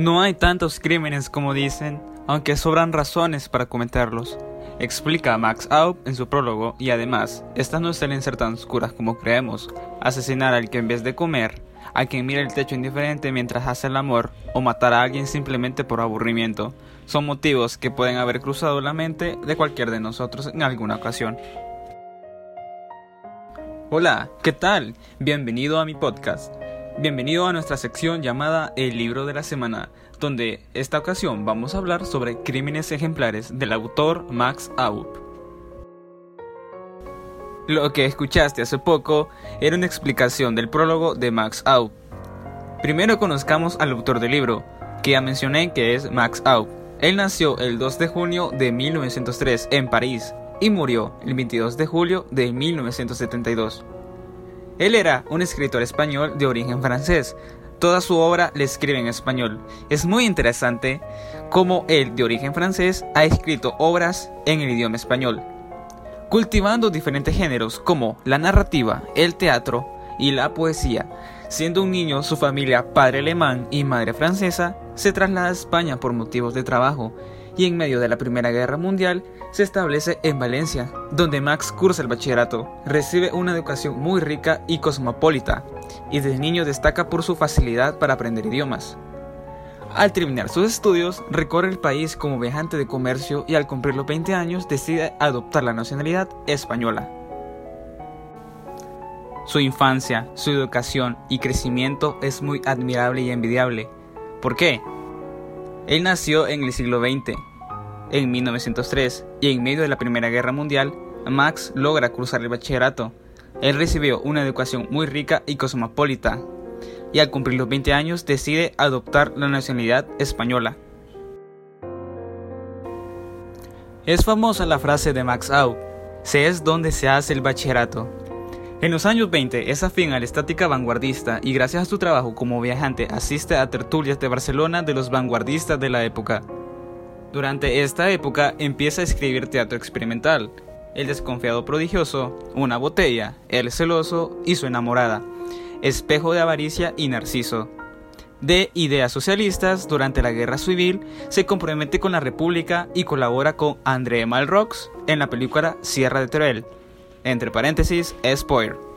No hay tantos crímenes como dicen, aunque sobran razones para cometerlos. Explica Max Aub en su prólogo y además, estas no suelen ser tan oscuras como creemos. Asesinar al que en vez de comer, a quien mira el techo indiferente mientras hace el amor, o matar a alguien simplemente por aburrimiento, son motivos que pueden haber cruzado la mente de cualquier de nosotros en alguna ocasión. Hola, ¿qué tal? Bienvenido a mi podcast. Bienvenido a nuestra sección llamada El libro de la semana, donde esta ocasión vamos a hablar sobre crímenes ejemplares del autor Max Aub. Lo que escuchaste hace poco era una explicación del prólogo de Max Aub. Primero conozcamos al autor del libro, que ya mencioné que es Max Aub. Él nació el 2 de junio de 1903 en París y murió el 22 de julio de 1972. Él era un escritor español de origen francés. Toda su obra le escribe en español. Es muy interesante cómo él, de origen francés, ha escrito obras en el idioma español, cultivando diferentes géneros como la narrativa, el teatro y la poesía. Siendo un niño, su familia, padre alemán y madre francesa, se traslada a España por motivos de trabajo y en medio de la Primera Guerra Mundial se establece en Valencia, donde Max cursa el bachillerato, recibe una educación muy rica y cosmopolita, y desde niño destaca por su facilidad para aprender idiomas. Al terminar sus estudios, recorre el país como viajante de comercio y al cumplir los 20 años decide adoptar la nacionalidad española. Su infancia, su educación y crecimiento es muy admirable y envidiable. ¿Por qué? Él nació en el siglo XX, en 1903, y en medio de la Primera Guerra Mundial, Max logra cruzar el bachillerato. Él recibió una educación muy rica y cosmopolita, y al cumplir los 20 años decide adoptar la nacionalidad española. Es famosa la frase de Max Au, se es donde se hace el bachillerato. En los años 20 es afín a la estática vanguardista y gracias a su trabajo como viajante asiste a tertulias de Barcelona de los vanguardistas de la época. Durante esta época empieza a escribir teatro experimental, El desconfiado prodigioso, Una botella, El celoso y su enamorada, Espejo de avaricia y Narciso. De ideas socialistas, durante la guerra civil se compromete con la República y colabora con André Malrox en la película Sierra de Teruel entre paréntesis, spoiler.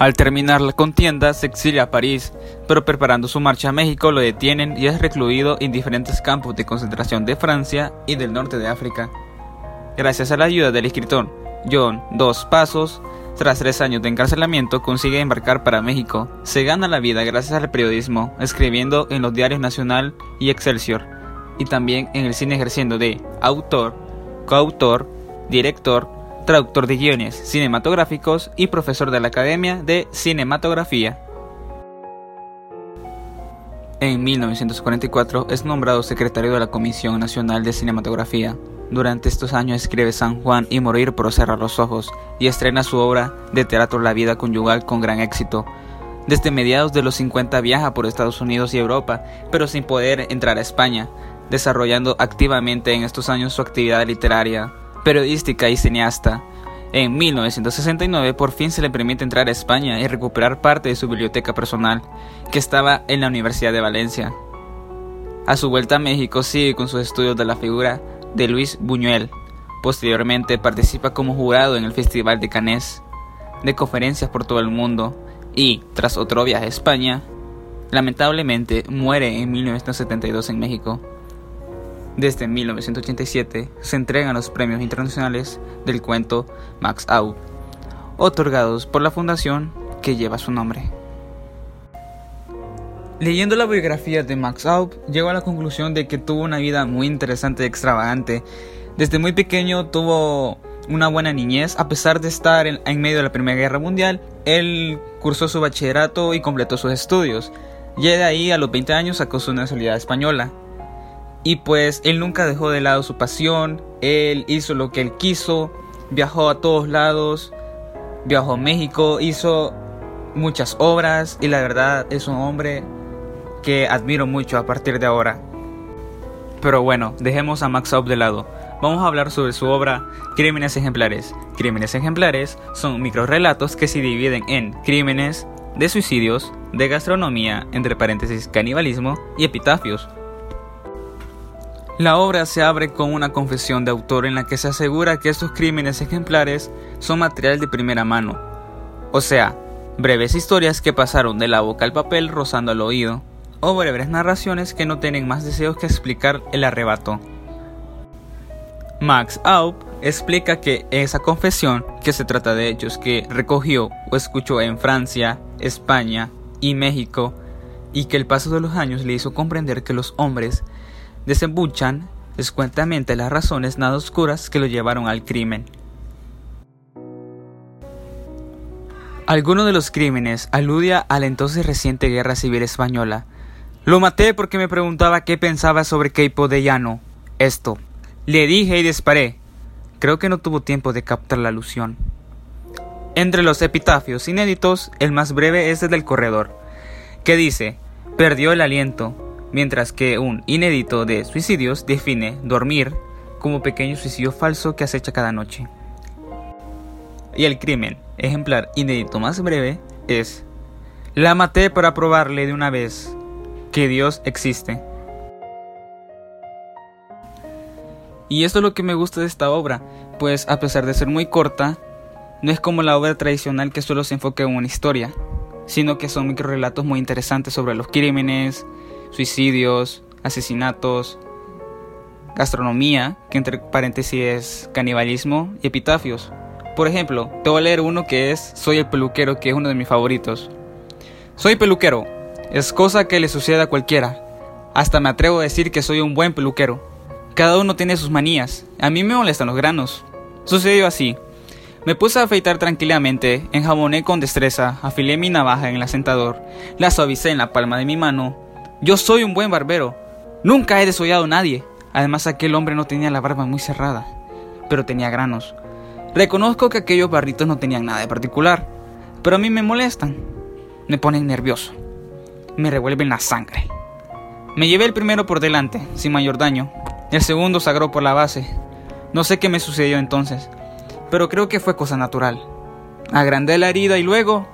Al terminar la contienda se exilia a París, pero preparando su marcha a México lo detienen y es recluido en diferentes campos de concentración de Francia y del norte de África. Gracias a la ayuda del escritor John Dos Pasos, tras tres años de encarcelamiento consigue embarcar para México. Se gana la vida gracias al periodismo, escribiendo en los diarios Nacional y Excelsior, y también en el cine ejerciendo de autor, coautor, director, traductor de guiones cinematográficos y profesor de la Academia de Cinematografía. En 1944 es nombrado secretario de la Comisión Nacional de Cinematografía. Durante estos años escribe San Juan y Morir por cerrar los ojos y estrena su obra de teatro La vida conyugal con gran éxito. Desde mediados de los 50 viaja por Estados Unidos y Europa, pero sin poder entrar a España, desarrollando activamente en estos años su actividad literaria, periodística y cineasta. En 1969 por fin se le permite entrar a España y recuperar parte de su biblioteca personal, que estaba en la Universidad de Valencia. A su vuelta a México sigue con sus estudios de la figura de Luis Buñuel. Posteriormente participa como jurado en el Festival de Cannes, de conferencias por todo el mundo, y, tras otro viaje a España, lamentablemente muere en 1972 en México. Desde 1987 se entregan los premios internacionales del cuento Max Aub, otorgados por la fundación que lleva su nombre. Leyendo la biografía de Max Aub, llego a la conclusión de que tuvo una vida muy interesante y extravagante. Desde muy pequeño tuvo una buena niñez, a pesar de estar en, en, medio de la Primera Guerra Mundial, él cursó su bachillerato y completó sus estudios. Ya de ahí a los 20 años sacó su nacionalidad española. Y pues él nunca dejó de lado su pasión, él hizo lo que él quiso, viajó a todos lados, viajó a México, hizo muchas obras y la verdad es un hombre que admiro mucho a partir de ahora. Pero bueno, dejemos a Max Aub de lado. Vamos a hablar sobre su obra Crímenes Ejemplares. Crímenes Ejemplares son microrelatos que se dividen en crímenes, de suicidios, de gastronomía, entre paréntesis canibalismo y epitafios. La obra se abre con una confesión de autor en la que se asegura que estos crímenes ejemplares son material de primera mano, o sea, breves historias que pasaron de la boca al papel rozando al oído, o breves narraciones que no tienen más deseos que explicar el arrebato. Max Aup explica que esa confesión, que se trata de hechos que recogió o escuchó en Francia, España y México, y que el paso de los años le hizo comprender que los hombres desembuchan escuetamente las razones nada oscuras que lo llevaron al crimen. Alguno de los crímenes aludía a la entonces reciente guerra civil española. Lo maté porque me preguntaba qué pensaba sobre Keipo de Llano. Esto. Le dije y disparé. Creo que no tuvo tiempo de captar la alusión. Entre los epitafios inéditos, el más breve es el del corredor, que dice, perdió el aliento, mientras que un inédito de suicidios define dormir como pequeño suicidio falso que acecha cada noche. Y el crimen ejemplar inédito más breve es, la maté para probarle de una vez que Dios existe. Y esto es lo que me gusta de esta obra, pues a pesar de ser muy corta, no es como la obra tradicional que solo se enfoca en una historia, sino que son microrelatos muy interesantes sobre los crímenes, suicidios, asesinatos, gastronomía, que entre paréntesis es canibalismo, y epitafios. Por ejemplo, te voy a leer uno que es Soy el peluquero, que es uno de mis favoritos. Soy peluquero, es cosa que le sucede a cualquiera. Hasta me atrevo a decir que soy un buen peluquero. Cada uno tiene sus manías. A mí me molestan los granos. Sucedió así. Me puse a afeitar tranquilamente, enjaboné con destreza, afilé mi navaja en el asentador, la suavicé en la palma de mi mano. Yo soy un buen barbero. Nunca he desollado a nadie. Además aquel hombre no tenía la barba muy cerrada, pero tenía granos. Reconozco que aquellos barritos no tenían nada de particular, pero a mí me molestan. Me ponen nervioso. Me revuelven la sangre. Me llevé el primero por delante, sin mayor daño, el segundo sagró por la base. No sé qué me sucedió entonces, pero creo que fue cosa natural. Agrandé la herida y luego,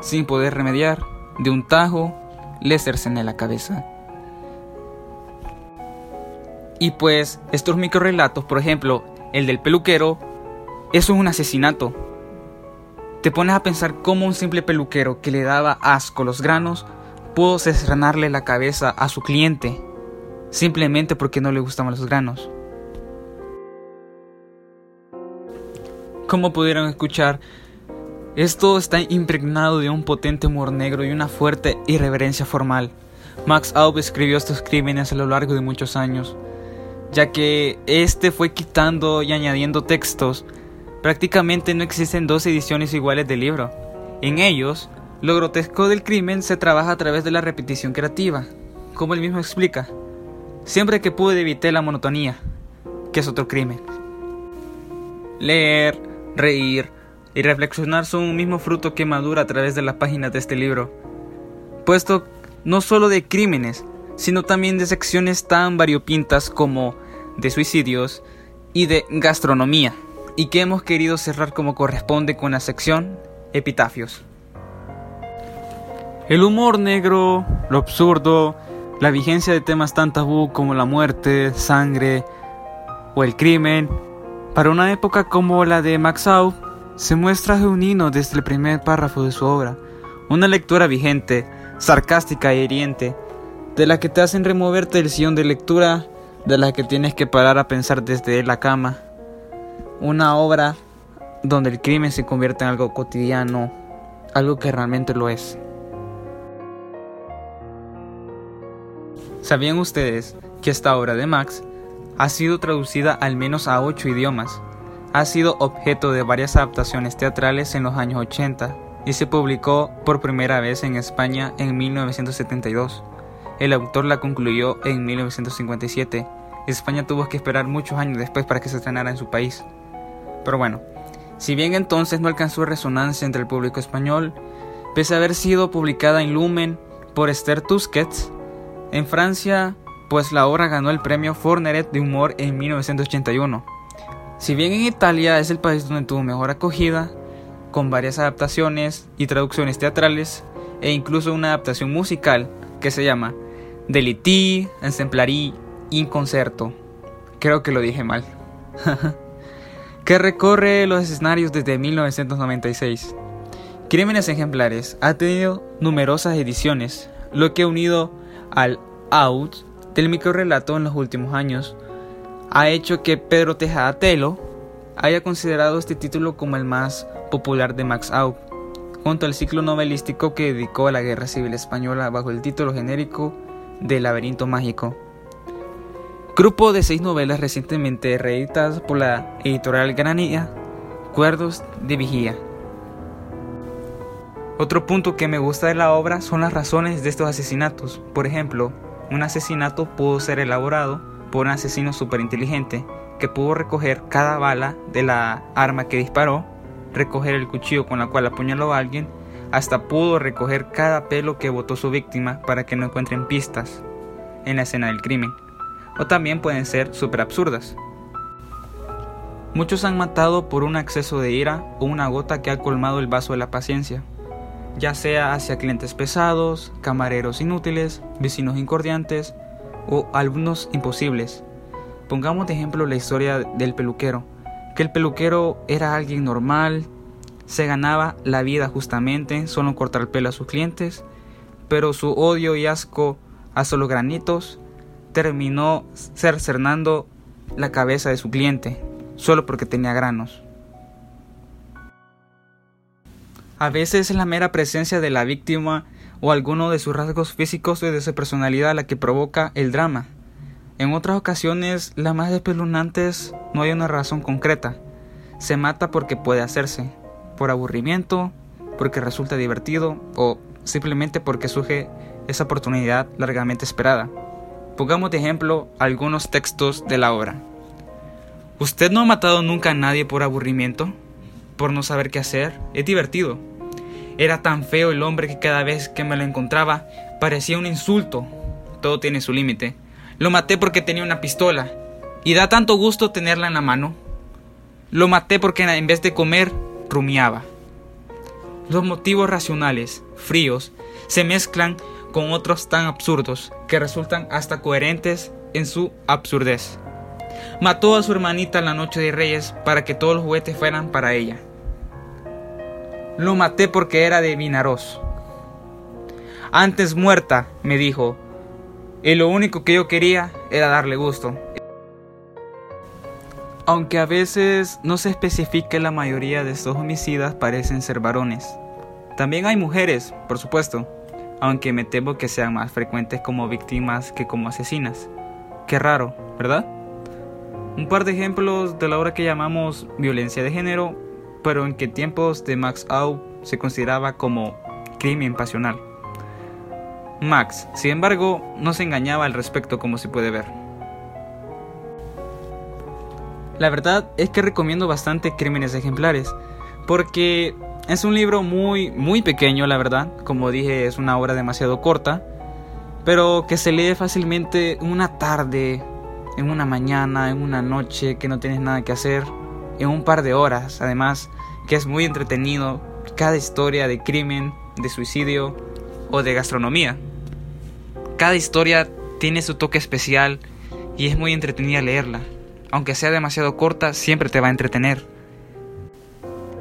sin poder remediar, de un tajo le cercené la cabeza. Y pues, estos microrelatos, por ejemplo, el del peluquero, eso es un asesinato. Te pones a pensar cómo un simple peluquero que le daba asco los granos pudo cercenarle la cabeza a su cliente simplemente porque no le gustaban los granos. Como pudieron escuchar, esto está impregnado de un potente humor negro y una fuerte irreverencia formal. Max Aub escribió estos crímenes a lo largo de muchos años, ya que este fue quitando y añadiendo textos. Prácticamente no existen dos ediciones iguales del libro. En ellos, lo grotesco del crimen se trabaja a través de la repetición creativa, como él mismo explica. Siempre que pude evité la monotonía, que es otro crimen. Leer, reír y reflexionar son un mismo fruto que madura a través de las páginas de este libro, puesto no solo de crímenes, sino también de secciones tan variopintas como de suicidios y de gastronomía, y que hemos querido cerrar como corresponde con la sección epitafios. El humor negro, lo absurdo, la vigencia de temas tan tabú como la muerte, sangre o el crimen, para una época como la de Max se muestra genuino desde el primer párrafo de su obra, una lectura vigente, sarcástica y hiriente, de la que te hacen removerte del sillón de lectura, de la que tienes que parar a pensar desde la cama. Una obra donde el crimen se convierte en algo cotidiano, algo que realmente lo es. ¿Sabían ustedes que esta obra de Max ha sido traducida al menos a ocho idiomas? Ha sido objeto de varias adaptaciones teatrales en los años 80 y se publicó por primera vez en España en 1972. El autor la concluyó en 1957. España tuvo que esperar muchos años después para que se estrenara en su país. Pero bueno, si bien entonces no alcanzó resonancia entre el público español, pese a haber sido publicada en Lumen por Esther Tusquets, en Francia, pues la obra ganó el premio Forneret de humor en 1981. Si bien en Italia es el país donde tuvo mejor acogida, con varias adaptaciones y traducciones teatrales, e incluso una adaptación musical que se llama Delití, Ensemplarí, Inconcerto. Creo que lo dije mal. que recorre los escenarios desde 1996. Crímenes Ejemplares ha tenido numerosas ediciones, lo que ha unido al out del microrelato en los últimos años ha hecho que Pedro Tejada Telo haya considerado este título como el más popular de Max Aub, junto al ciclo novelístico que dedicó a la Guerra Civil Española bajo el título genérico de Laberinto Mágico. Grupo de seis novelas recientemente reeditadas por la editorial Granilla, Cuerdos de Vigía. Otro punto que me gusta de la obra son las razones de estos asesinatos. Por ejemplo, un asesinato pudo ser elaborado por un asesino inteligente que pudo recoger cada bala de la arma que disparó, recoger el cuchillo con la cual apuñaló a alguien, hasta pudo recoger cada pelo que botó su víctima para que no encuentren pistas en la escena del crimen. O también pueden ser súper absurdas. Muchos han matado por un exceso de ira o una gota que ha colmado el vaso de la paciencia, ya sea hacia clientes pesados, camareros inútiles, vecinos incordiantes o alumnos imposibles. Pongamos de ejemplo la historia del peluquero, que el peluquero era alguien normal, se ganaba la vida justamente, solo cortar el pelo a sus clientes, pero su odio y asco a solo granitos terminó cercenando la cabeza de su cliente, solo porque tenía granos. A veces es la mera presencia de la víctima o alguno de sus rasgos físicos o de su personalidad la que provoca el drama. En otras ocasiones, las más espeluznantes no hay una razón concreta. Se mata porque puede hacerse, por aburrimiento, porque resulta divertido o simplemente porque surge esa oportunidad largamente esperada. Pongamos de ejemplo algunos textos de la obra. ¿Usted no ha matado nunca a nadie por aburrimiento? ¿Por no saber qué hacer? Es divertido. Era tan feo el hombre que cada vez que me lo encontraba parecía un insulto. Todo tiene su límite. Lo maté porque tenía una pistola. Y da tanto gusto tenerla en la mano. Lo maté porque en vez de comer, rumiaba. Los motivos racionales, fríos, se mezclan con otros tan absurdos que resultan hasta coherentes en su absurdez. Mató a su hermanita en la noche de Reyes para que todos los juguetes fueran para ella. Lo maté porque era de Vinaroz. Antes muerta, me dijo, y lo único que yo quería era darle gusto. Aunque a veces no se especifique la mayoría de estos homicidas parecen ser varones. También hay mujeres, por supuesto, aunque me temo que sean más frecuentes como víctimas que como asesinas. Qué raro, ¿verdad? Un par de ejemplos de la obra que llamamos violencia de género pero en que tiempos de Max Au se consideraba como crimen pasional. Max, sin embargo, no se engañaba al respecto como se puede ver. La verdad es que recomiendo bastante Crímenes Ejemplares, porque es un libro muy, muy pequeño, la verdad, como dije, es una obra demasiado corta, pero que se lee fácilmente en una tarde, en una mañana, en una noche que no tienes nada que hacer, en un par de horas, además que es muy entretenido cada historia de crimen, de suicidio o de gastronomía. Cada historia tiene su toque especial y es muy entretenida leerla. Aunque sea demasiado corta, siempre te va a entretener.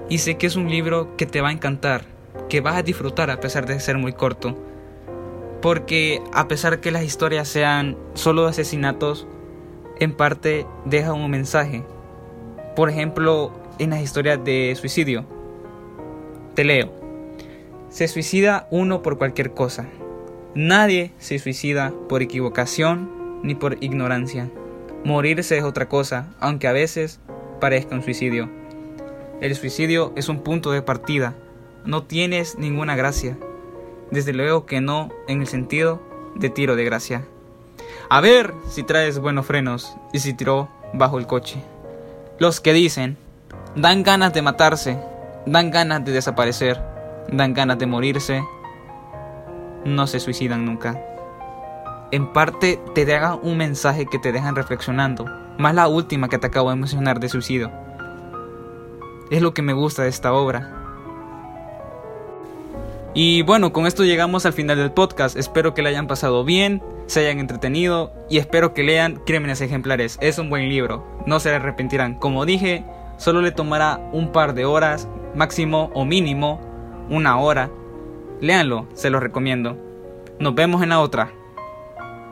Y sé que es un libro que te va a encantar, que vas a disfrutar a pesar de ser muy corto. Porque a pesar que las historias sean solo asesinatos, en parte deja un mensaje. Por ejemplo, en las historias de suicidio. Te leo. Se suicida uno por cualquier cosa. Nadie se suicida por equivocación ni por ignorancia. Morirse es otra cosa, aunque a veces parezca un suicidio. El suicidio es un punto de partida. No tienes ninguna gracia. Desde luego que no en el sentido de tiro de gracia. A ver si traes buenos frenos y si tiró bajo el coche. Los que dicen Dan ganas de matarse, dan ganas de desaparecer, dan ganas de morirse. No se suicidan nunca. En parte te dejan un mensaje que te dejan reflexionando, más la última que te acabo de mencionar de suicidio. Es lo que me gusta de esta obra. Y bueno, con esto llegamos al final del podcast. Espero que le hayan pasado bien, se hayan entretenido y espero que lean Crímenes Ejemplares. Es un buen libro, no se arrepentirán. Como dije, solo le tomará un par de horas, máximo o mínimo, una hora. Léanlo, se lo recomiendo. Nos vemos en la otra.